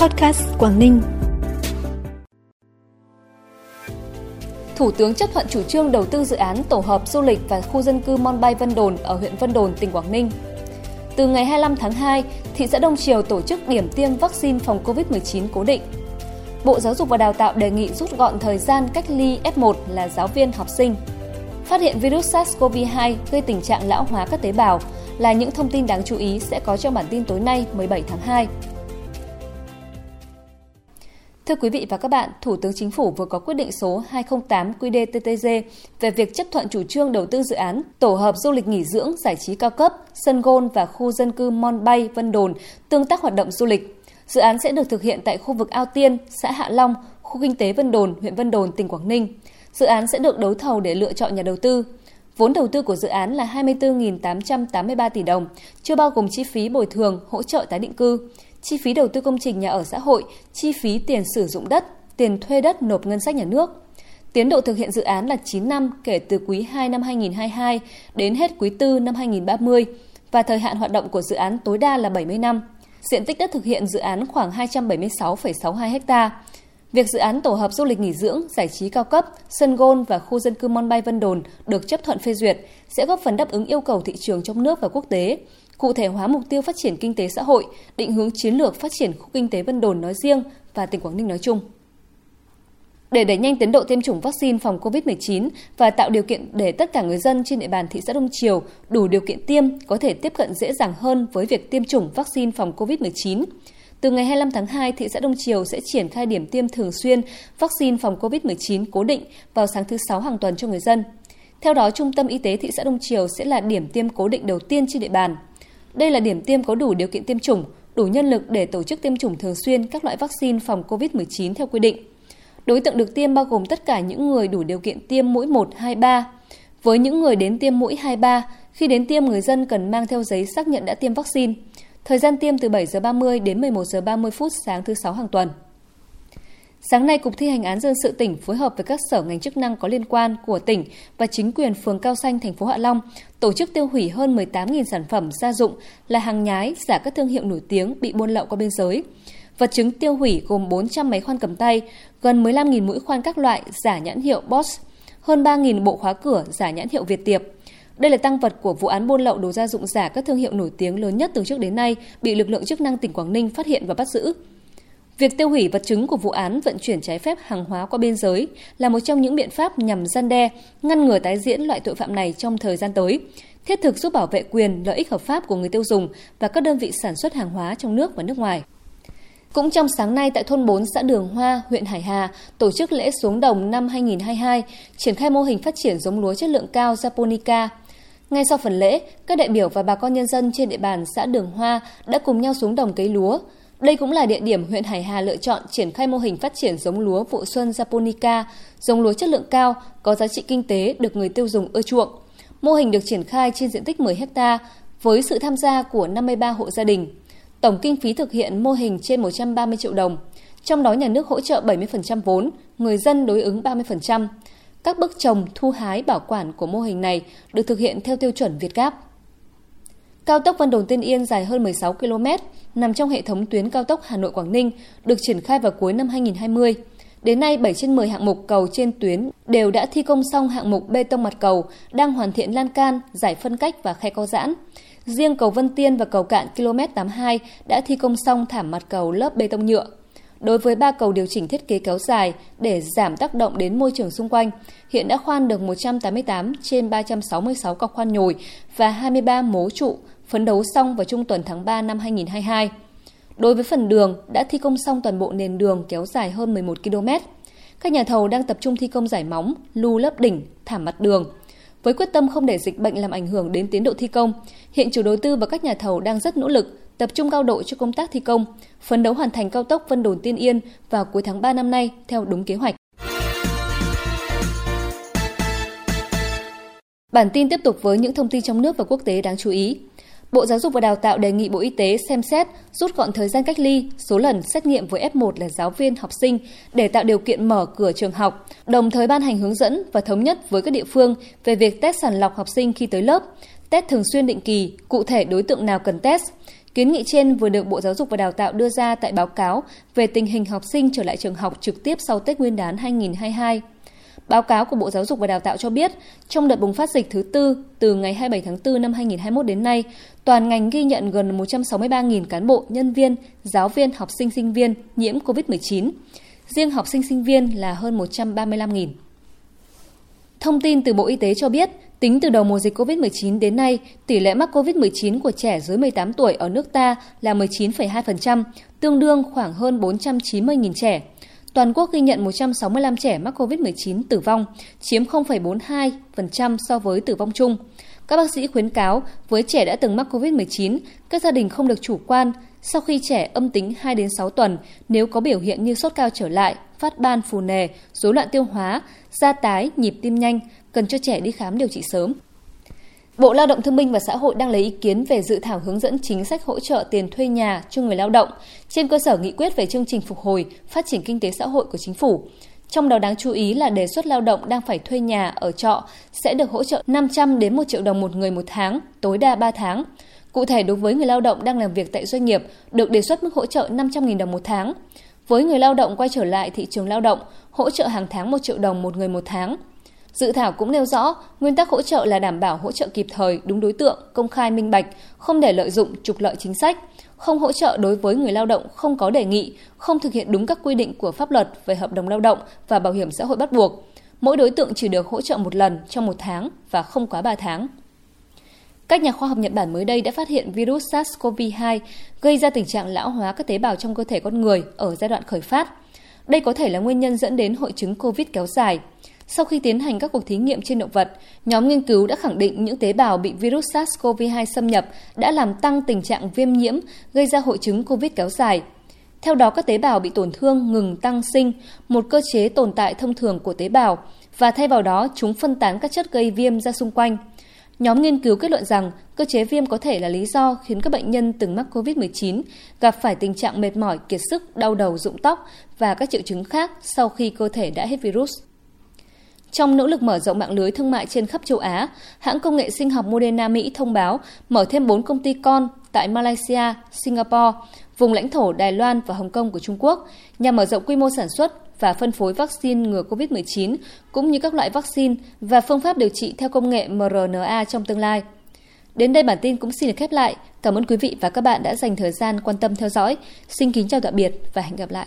Podcast Quảng Ninh. Thủ tướng chấp thuận chủ trương đầu tư dự án tổ hợp du lịch và khu dân cư Mon Bay Vân Đồn ở huyện Vân Đồn, tỉnh Quảng Ninh. Từ ngày 25 tháng 2, thị xã Đông Triều tổ chức điểm tiêm vaccine phòng COVID-19 cố định. Bộ Giáo dục và Đào tạo đề nghị rút gọn thời gian cách ly F1 là giáo viên học sinh. Phát hiện virus SARS-CoV-2 gây tình trạng lão hóa các tế bào là những thông tin đáng chú ý sẽ có trong bản tin tối nay 17 tháng 2. Thưa quý vị và các bạn, Thủ tướng Chính phủ vừa có quyết định số 208 QĐ-TTG về việc chấp thuận chủ trương đầu tư dự án tổ hợp du lịch nghỉ dưỡng giải trí cao cấp, sân gôn và khu dân cư Mon Bay, Vân Đồn tương tác hoạt động du lịch. Dự án sẽ được thực hiện tại khu vực Ao Tiên, xã Hạ Long, khu kinh tế Vân Đồn, huyện Vân Đồn, tỉnh Quảng Ninh. Dự án sẽ được đấu thầu để lựa chọn nhà đầu tư. Vốn đầu tư của dự án là 24.883 tỷ đồng, chưa bao gồm chi phí bồi thường, hỗ trợ tái định cư chi phí đầu tư công trình nhà ở xã hội, chi phí tiền sử dụng đất, tiền thuê đất nộp ngân sách nhà nước. Tiến độ thực hiện dự án là 9 năm kể từ quý 2 năm 2022 đến hết quý 4 năm 2030 và thời hạn hoạt động của dự án tối đa là 70 năm. Diện tích đất thực hiện dự án khoảng 276,62 ha. Việc dự án tổ hợp du lịch nghỉ dưỡng, giải trí cao cấp, sân golf và khu dân cư Mon Bay Vân Đồn được chấp thuận phê duyệt sẽ góp phần đáp ứng yêu cầu thị trường trong nước và quốc tế, cụ thể hóa mục tiêu phát triển kinh tế xã hội, định hướng chiến lược phát triển khu kinh tế Vân Đồn nói riêng và tỉnh Quảng Ninh nói chung. Để đẩy nhanh tiến độ tiêm chủng vaccine phòng COVID-19 và tạo điều kiện để tất cả người dân trên địa bàn thị xã Đông Triều đủ điều kiện tiêm có thể tiếp cận dễ dàng hơn với việc tiêm chủng vaccine phòng COVID-19, từ ngày 25 tháng 2, thị xã Đông Triều sẽ triển khai điểm tiêm thường xuyên vaccine phòng COVID-19 cố định vào sáng thứ Sáu hàng tuần cho người dân. Theo đó, Trung tâm Y tế thị xã Đông Triều sẽ là điểm tiêm cố định đầu tiên trên địa bàn. Đây là điểm tiêm có đủ điều kiện tiêm chủng, đủ nhân lực để tổ chức tiêm chủng thường xuyên các loại vaccine phòng COVID-19 theo quy định. Đối tượng được tiêm bao gồm tất cả những người đủ điều kiện tiêm mũi 1, 2, 3. Với những người đến tiêm mũi 2, 3, khi đến tiêm người dân cần mang theo giấy xác nhận đã tiêm vaccine. Thời gian tiêm từ 7 giờ 30 đến 11 giờ 30 phút sáng thứ sáu hàng tuần. Sáng nay, Cục Thi hành án dân sự tỉnh phối hợp với các sở ngành chức năng có liên quan của tỉnh và chính quyền phường Cao Xanh, thành phố Hạ Long tổ chức tiêu hủy hơn 18.000 sản phẩm gia dụng là hàng nhái giả các thương hiệu nổi tiếng bị buôn lậu qua biên giới. Vật chứng tiêu hủy gồm 400 máy khoan cầm tay, gần 15.000 mũi khoan các loại giả nhãn hiệu Bosch, hơn 3.000 bộ khóa cửa giả nhãn hiệu Việt Tiệp. Đây là tăng vật của vụ án buôn lậu đồ gia dụng giả các thương hiệu nổi tiếng lớn nhất từ trước đến nay bị lực lượng chức năng tỉnh Quảng Ninh phát hiện và bắt giữ. Việc tiêu hủy vật chứng của vụ án vận chuyển trái phép hàng hóa qua biên giới là một trong những biện pháp nhằm gian đe, ngăn ngừa tái diễn loại tội phạm này trong thời gian tới, thiết thực giúp bảo vệ quyền, lợi ích hợp pháp của người tiêu dùng và các đơn vị sản xuất hàng hóa trong nước và nước ngoài. Cũng trong sáng nay tại thôn 4 xã Đường Hoa, huyện Hải Hà, tổ chức lễ xuống đồng năm 2022, triển khai mô hình phát triển giống lúa chất lượng cao Japonica. Ngay sau phần lễ, các đại biểu và bà con nhân dân trên địa bàn xã Đường Hoa đã cùng nhau xuống đồng cấy lúa, đây cũng là địa điểm huyện Hải Hà lựa chọn triển khai mô hình phát triển giống lúa vụ xuân Japonica, giống lúa chất lượng cao, có giá trị kinh tế được người tiêu dùng ưa chuộng. Mô hình được triển khai trên diện tích 10 ha với sự tham gia của 53 hộ gia đình. Tổng kinh phí thực hiện mô hình trên 130 triệu đồng, trong đó nhà nước hỗ trợ 70% vốn, người dân đối ứng 30%. Các bước trồng, thu hái, bảo quản của mô hình này được thực hiện theo tiêu chuẩn Việt Gáp. Cao tốc Vân Đồn Tiên Yên dài hơn 16 km, nằm trong hệ thống tuyến cao tốc Hà Nội Quảng Ninh, được triển khai vào cuối năm 2020. Đến nay, 7 trên 10 hạng mục cầu trên tuyến đều đã thi công xong hạng mục bê tông mặt cầu, đang hoàn thiện lan can, giải phân cách và khe co giãn. Riêng cầu Vân Tiên và cầu cạn km 82 đã thi công xong thảm mặt cầu lớp bê tông nhựa. Đối với ba cầu điều chỉnh thiết kế kéo dài để giảm tác động đến môi trường xung quanh, hiện đã khoan được 188 trên 366 cọc khoan nhồi và 23 mố trụ phấn đấu xong vào trung tuần tháng 3 năm 2022. Đối với phần đường, đã thi công xong toàn bộ nền đường kéo dài hơn 11 km. Các nhà thầu đang tập trung thi công giải móng, lưu lấp đỉnh, thảm mặt đường. Với quyết tâm không để dịch bệnh làm ảnh hưởng đến tiến độ thi công, hiện chủ đầu tư và các nhà thầu đang rất nỗ lực tập trung cao độ cho công tác thi công, phấn đấu hoàn thành cao tốc Vân Đồn Tiên Yên vào cuối tháng 3 năm nay theo đúng kế hoạch. Bản tin tiếp tục với những thông tin trong nước và quốc tế đáng chú ý. Bộ Giáo dục và Đào tạo đề nghị Bộ Y tế xem xét rút gọn thời gian cách ly, số lần xét nghiệm với F1 là giáo viên, học sinh để tạo điều kiện mở cửa trường học, đồng thời ban hành hướng dẫn và thống nhất với các địa phương về việc test sàng lọc học sinh khi tới lớp, test thường xuyên định kỳ, cụ thể đối tượng nào cần test, Kiến nghị trên vừa được Bộ Giáo dục và Đào tạo đưa ra tại báo cáo về tình hình học sinh trở lại trường học trực tiếp sau Tết Nguyên đán 2022. Báo cáo của Bộ Giáo dục và Đào tạo cho biết, trong đợt bùng phát dịch thứ tư từ ngày 27 tháng 4 năm 2021 đến nay, toàn ngành ghi nhận gần 163.000 cán bộ, nhân viên, giáo viên, học sinh, sinh viên nhiễm COVID-19. Riêng học sinh sinh viên là hơn 135.000. Thông tin từ Bộ Y tế cho biết, tính từ đầu mùa dịch COVID-19 đến nay, tỷ lệ mắc COVID-19 của trẻ dưới 18 tuổi ở nước ta là 19,2%, tương đương khoảng hơn 490.000 trẻ. Toàn quốc ghi nhận 165 trẻ mắc COVID-19 tử vong, chiếm 0,42% so với tử vong chung. Các bác sĩ khuyến cáo với trẻ đã từng mắc COVID-19, các gia đình không được chủ quan. Sau khi trẻ âm tính 2 đến 6 tuần, nếu có biểu hiện như sốt cao trở lại, phát ban phù nề, rối loạn tiêu hóa, da tái, nhịp tim nhanh, cần cho trẻ đi khám điều trị sớm. Bộ Lao động Thương binh và Xã hội đang lấy ý kiến về dự thảo hướng dẫn chính sách hỗ trợ tiền thuê nhà cho người lao động trên cơ sở nghị quyết về chương trình phục hồi, phát triển kinh tế xã hội của chính phủ. Trong đó đáng chú ý là đề xuất lao động đang phải thuê nhà ở trọ sẽ được hỗ trợ 500 đến 1 triệu đồng một người một tháng, tối đa 3 tháng. Cụ thể đối với người lao động đang làm việc tại doanh nghiệp được đề xuất mức hỗ trợ 500.000 đồng một tháng. Với người lao động quay trở lại thị trường lao động, hỗ trợ hàng tháng 1 triệu đồng một người một tháng. Dự thảo cũng nêu rõ, nguyên tắc hỗ trợ là đảm bảo hỗ trợ kịp thời, đúng đối tượng, công khai minh bạch, không để lợi dụng trục lợi chính sách, không hỗ trợ đối với người lao động không có đề nghị, không thực hiện đúng các quy định của pháp luật về hợp đồng lao động và bảo hiểm xã hội bắt buộc. Mỗi đối tượng chỉ được hỗ trợ một lần trong một tháng và không quá 3 tháng. Các nhà khoa học Nhật Bản mới đây đã phát hiện virus SARS-CoV-2 gây ra tình trạng lão hóa các tế bào trong cơ thể con người ở giai đoạn khởi phát. Đây có thể là nguyên nhân dẫn đến hội chứng COVID kéo dài. Sau khi tiến hành các cuộc thí nghiệm trên động vật, nhóm nghiên cứu đã khẳng định những tế bào bị virus SARS-CoV-2 xâm nhập đã làm tăng tình trạng viêm nhiễm, gây ra hội chứng COVID kéo dài. Theo đó, các tế bào bị tổn thương ngừng tăng sinh, một cơ chế tồn tại thông thường của tế bào, và thay vào đó chúng phân tán các chất gây viêm ra xung quanh. Nhóm nghiên cứu kết luận rằng cơ chế viêm có thể là lý do khiến các bệnh nhân từng mắc COVID-19 gặp phải tình trạng mệt mỏi, kiệt sức, đau đầu, rụng tóc và các triệu chứng khác sau khi cơ thể đã hết virus. Trong nỗ lực mở rộng mạng lưới thương mại trên khắp châu Á, hãng công nghệ sinh học Moderna Mỹ thông báo mở thêm 4 công ty con tại Malaysia, Singapore, vùng lãnh thổ Đài Loan và Hồng Kông của Trung Quốc nhằm mở rộng quy mô sản xuất và phân phối vaccine ngừa COVID-19 cũng như các loại vaccine và phương pháp điều trị theo công nghệ mRNA trong tương lai. Đến đây bản tin cũng xin được khép lại. Cảm ơn quý vị và các bạn đã dành thời gian quan tâm theo dõi. Xin kính chào tạm biệt và hẹn gặp lại.